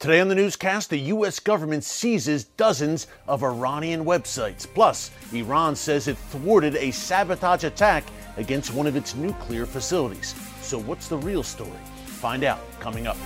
Today on the newscast, the U.S. government seizes dozens of Iranian websites. Plus, Iran says it thwarted a sabotage attack against one of its nuclear facilities. So, what's the real story? Find out coming up.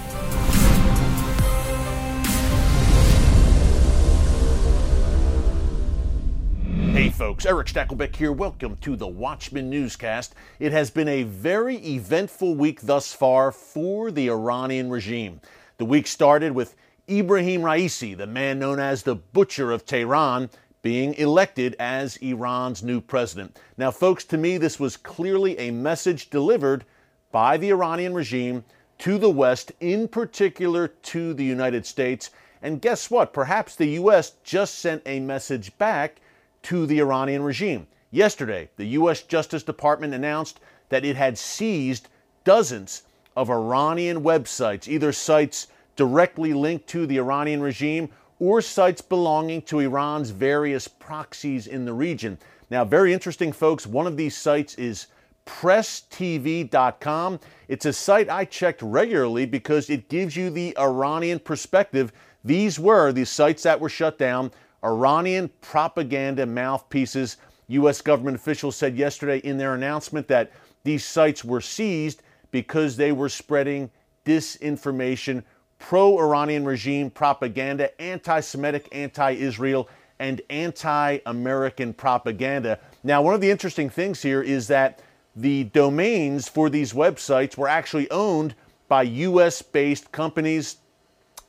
Hey folks, Erick Stakelbeck here. Welcome to the Watchman Newscast. It has been a very eventful week thus far for the Iranian regime. The week started with Ibrahim Raisi, the man known as the Butcher of Tehran, being elected as Iran's new president. Now, folks, to me, this was clearly a message delivered by the Iranian regime to the West, in particular to the United States. And guess what? Perhaps the U.S. just sent a message back to the Iranian regime. Yesterday, the U.S. Justice Department announced that it had seized dozens of Iranian websites, either sites directly linked to the Iranian regime or sites belonging to Iran's various proxies in the region. Now, very interesting, folks. One of these sites is presstv.com. It's a site I checked regularly because it gives you the Iranian perspective. These were the sites that were shut down, Iranian propaganda mouthpieces. U.S. government officials said yesterday in their announcement that these sites were seized because they were spreading disinformation, pro Iranian regime propaganda, anti Semitic, anti Israel, and anti American propaganda. Now, one of the interesting things here is that the domains for these websites were actually owned by US based companies,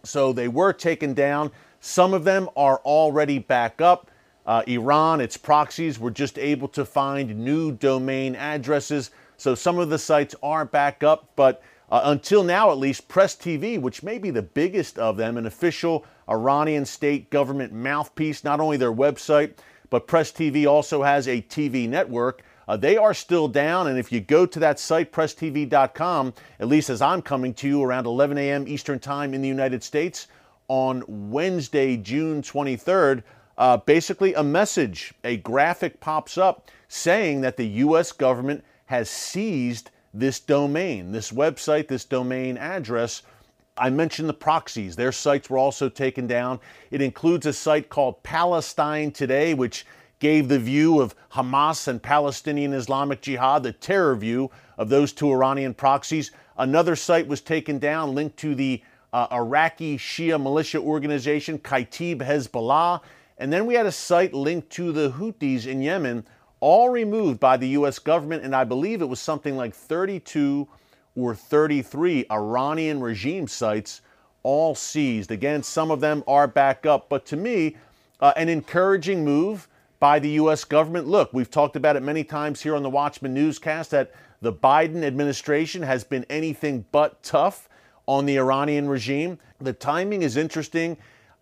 so they were taken down. Some of them are already back up. Uh, Iran, its proxies, were just able to find new domain addresses. So some of the sites aren't back up, but uh, until now at least, Press TV, which may be the biggest of them, an official Iranian state government mouthpiece, not only their website, but Press TV also has a TV network. Uh, they are still down, and if you go to that site, presstv.com, at least as I'm coming to you around 11 a.m. Eastern Time in the United States on Wednesday, June 23rd, uh, basically a message, a graphic pops up saying that the U.S. government has seized this domain, this website, this domain address. I mentioned the proxies. Their sites were also taken down. It includes a site called Palestine Today, which gave the view of Hamas and Palestinian Islamic Jihad, the terror view of those two Iranian proxies. Another site was taken down linked to the uh, Iraqi Shia militia organization Kataib Hezbollah. And then we had a site linked to the Houthis in Yemen all removed by the U.S. government, and I believe it was something like 32 or 33 Iranian regime sites all seized. Again, some of them are back up, but to me, uh, an encouraging move by the U.S. government. Look, we've talked about it many times here on the Watchman newscast that the Biden administration has been anything but tough on the Iranian regime. The timing is interesting.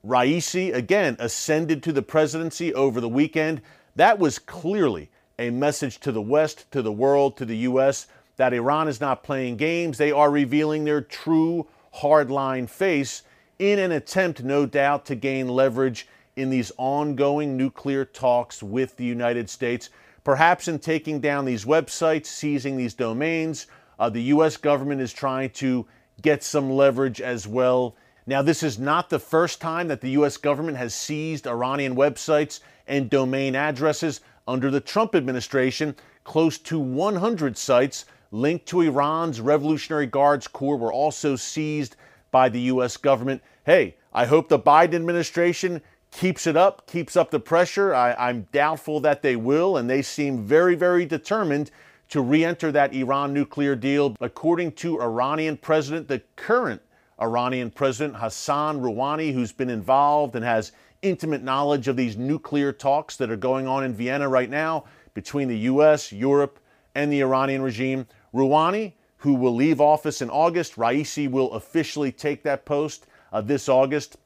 Raisi, again, ascended to the presidency over the weekend. That was clearly a message to the West, to the world, to the U.S. that Iran is not playing games. They are revealing their true hardline face in an attempt, no doubt, to gain leverage in these ongoing nuclear talks with the United States. Perhaps in taking down these websites, seizing these domains, uh, the U.S. government is trying to get some leverage as well. Now, this is not the first time that the U.S. government has seized Iranian websites and domain addresses. Under the Trump administration, close to 100 sites linked to Iran's Revolutionary Guards Corps were also seized by the U.S. government. Hey, I hope the Biden administration keeps it up, keeps up the pressure. I, am doubtful that they will, and they seem very, very determined to re enter that Iran nuclear deal. According to Iranian President, the current Iranian President Hassan Rouhani, who's been involved and has intimate knowledge of these nuclear talks that are going on in Vienna right now between the U.S., Europe, and the Iranian regime. Rouhani, who will leave office in August, Raisi will officially take that post uh, this August.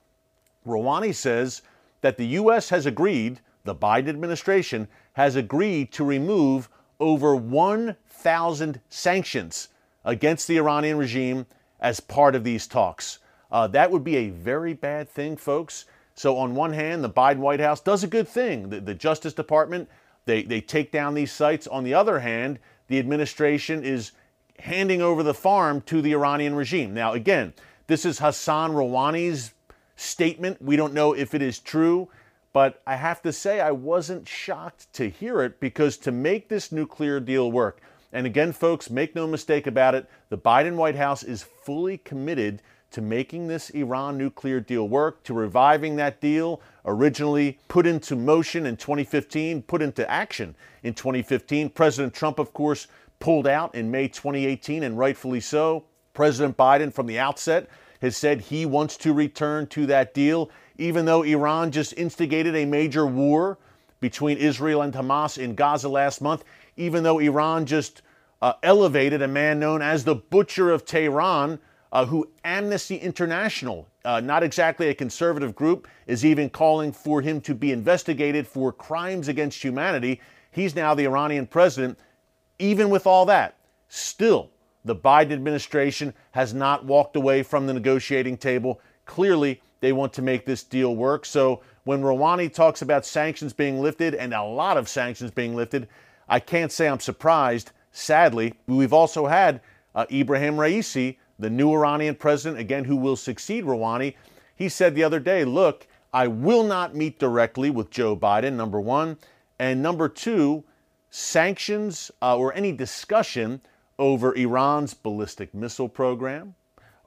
Rouhani says that the U.S. has agreed, the Biden administration has agreed to remove over 1,000 sanctions against the Iranian regime as part of these talks. Uh, that would be a very bad thing, folks. So, on one hand, the Biden White House does a good thing. The, the Justice Department, they, they take down these sites. On the other hand, the administration is handing over the farm to the Iranian regime. Now, again, This is Hassan Rouhani's statement. We don't know if it is true, but I have to say I wasn't shocked to hear it because to make this nuclear deal work, and again, folks, make no mistake about it, the Biden White House is fully committed to making this Iran nuclear deal work, to reviving that deal, originally put into motion in 2015, put into action in 2015. President Trump, of course, pulled out in May 2018, and rightfully so. President Biden, from the outset, has said he wants to return to that deal, even though Iran just instigated a major war between Israel and Hamas in Gaza last month, even though Iran just uh, elevated a man known as the Butcher of Tehran uh, who Amnesty International, uh, not exactly a conservative group, is even calling for him to be investigated for crimes against humanity. He's now the Iranian president. Even with all that, still, the Biden administration has not walked away from the negotiating table. Clearly, they want to make this deal work. So when Rouhani talks about sanctions being lifted and a lot of sanctions being lifted, I can't say I'm surprised. Sadly, we've also had uh, Ibrahim Raisi the new Iranian president, again, who will succeed Rouhani, he said the other day, look, I will not meet directly with Joe Biden, number one. And number two, sanctions uh, or any discussion over Iran's ballistic missile program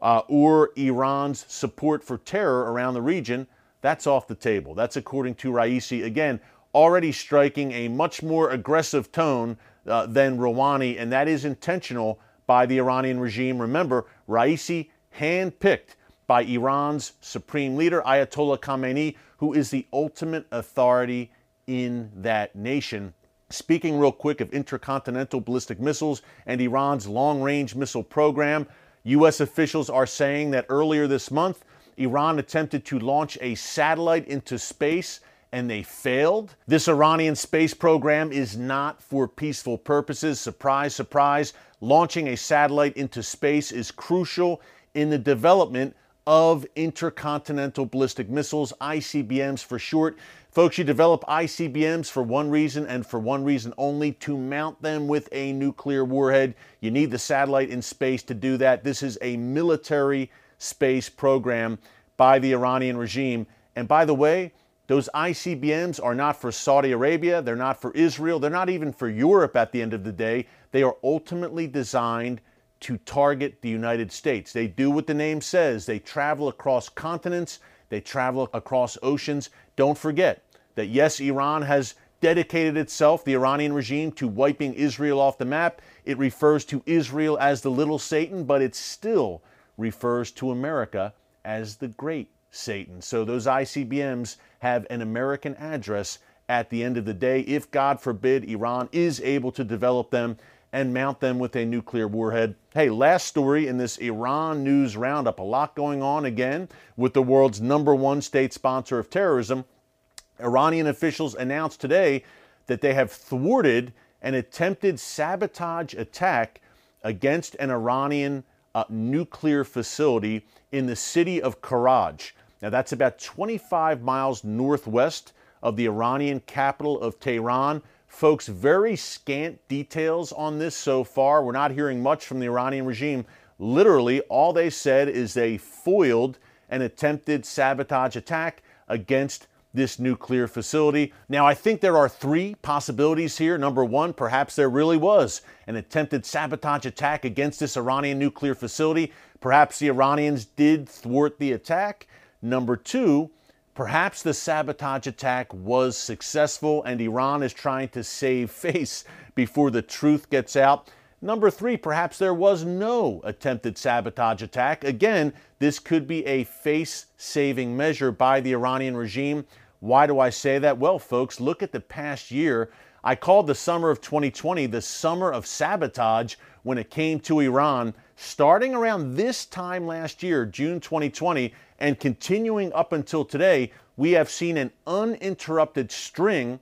uh, or Iran's support for terror around the region, that's off the table. That's according to Raisi, again, already striking a much more aggressive tone uh, than Rouhani, and that is intentional by the Iranian regime. Remember, Raisi handpicked by Iran's supreme leader, Ayatollah Khamenei, who is the ultimate authority in that nation. Speaking real quick of intercontinental ballistic missiles and Iran's long range missile program, U.S. officials are saying that earlier this month, Iran attempted to launch a satellite into space and they failed. This Iranian space program is not for peaceful purposes. Surprise, surprise. Launching a satellite into space is crucial in the development of intercontinental ballistic missiles, ICBMs for short. Folks, you develop ICBMs for one reason and for one reason only to mount them with a nuclear warhead. You need the satellite in space to do that. This is a military space program by the Iranian regime. And by the way, those ICBMs are not for Saudi Arabia, they're not for Israel, they're not even for Europe at the end of the day. They are ultimately designed to target the United States. They do what the name says. They travel across continents, they travel across oceans. Don't forget that yes, Iran has dedicated itself, the Iranian regime, to wiping Israel off the map. It refers to Israel as the little Satan, but it still refers to America as the great Satan. So those ICBMs have an American address at the end of the day if, God forbid, Iran is able to develop them and mount them with a nuclear warhead. Hey, last story in this Iran news roundup. A lot going on again with the world's number one state sponsor of terrorism. Iranian officials announced today that they have thwarted an attempted sabotage attack against an Iranian uh, nuclear facility in the city of Karaj. Now, that's about 25 miles northwest of the Iranian capital of Tehran. Folks, very scant details on this so far. We're not hearing much from the Iranian regime. Literally, all they said is they foiled an attempted sabotage attack against this nuclear facility. Now, I think there are three possibilities here. Number one, perhaps there really was an attempted sabotage attack against this Iranian nuclear facility. Perhaps the Iranians did thwart the attack. Number two, perhaps the sabotage attack was successful and Iran is trying to save face before the truth gets out. Number three, perhaps there was no attempted sabotage attack. Again, this could be a face saving measure by the Iranian regime. Why do I say that? Well, folks, look at the past year. I called the summer of 2020 the summer of sabotage when it came to Iran. Starting around this time last year, June 2020, and continuing up until today, we have seen an uninterrupted string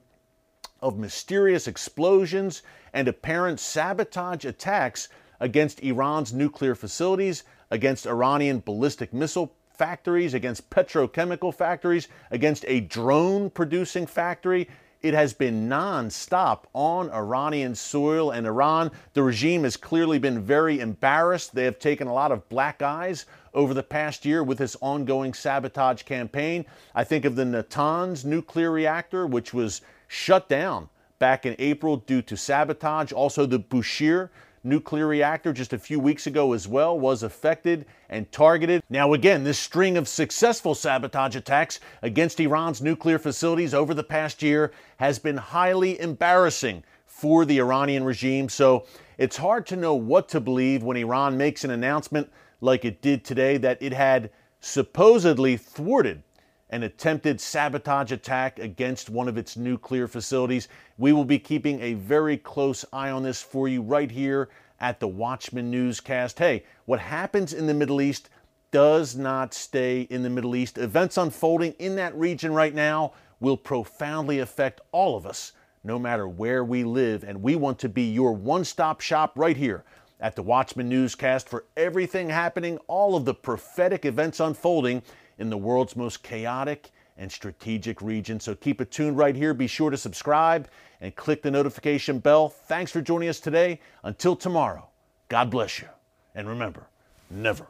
of mysterious explosions and apparent sabotage attacks against Iran's nuclear facilities, against Iranian ballistic missile factories, against petrochemical factories, against a drone producing factory. It has been nonstop on Iranian soil, and Iran, the regime has clearly been very embarrassed. They have taken a lot of black eyes over the past year with this ongoing sabotage campaign. I think of the Natanz nuclear reactor, which was shut down back in April due to sabotage. Also, the Bushehr nuclear reactor just a few weeks ago as well was affected and targeted. Now, again, this string of successful sabotage attacks against Iran's nuclear facilities over the past year has been highly embarrassing for the Iranian regime. So it's hard to know what to believe when Iran makes an announcement like it did today that it had supposedly thwarted an attempted sabotage attack against one of its nuclear facilities. We will be keeping a very close eye on this for you right here at the Watchman Newscast. Hey, what happens in the Middle East does not stay in the Middle East. Events unfolding in that region right now will profoundly affect all of us, no matter where we live. And we want to be your one stop shop right here at the Watchman Newscast for everything happening, all of the prophetic events unfolding in the world's most chaotic and strategic region. So keep it tuned right here. Be sure to subscribe and click the notification bell. Thanks for joining us today. Until tomorrow, God bless you. And remember, never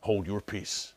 hold your peace.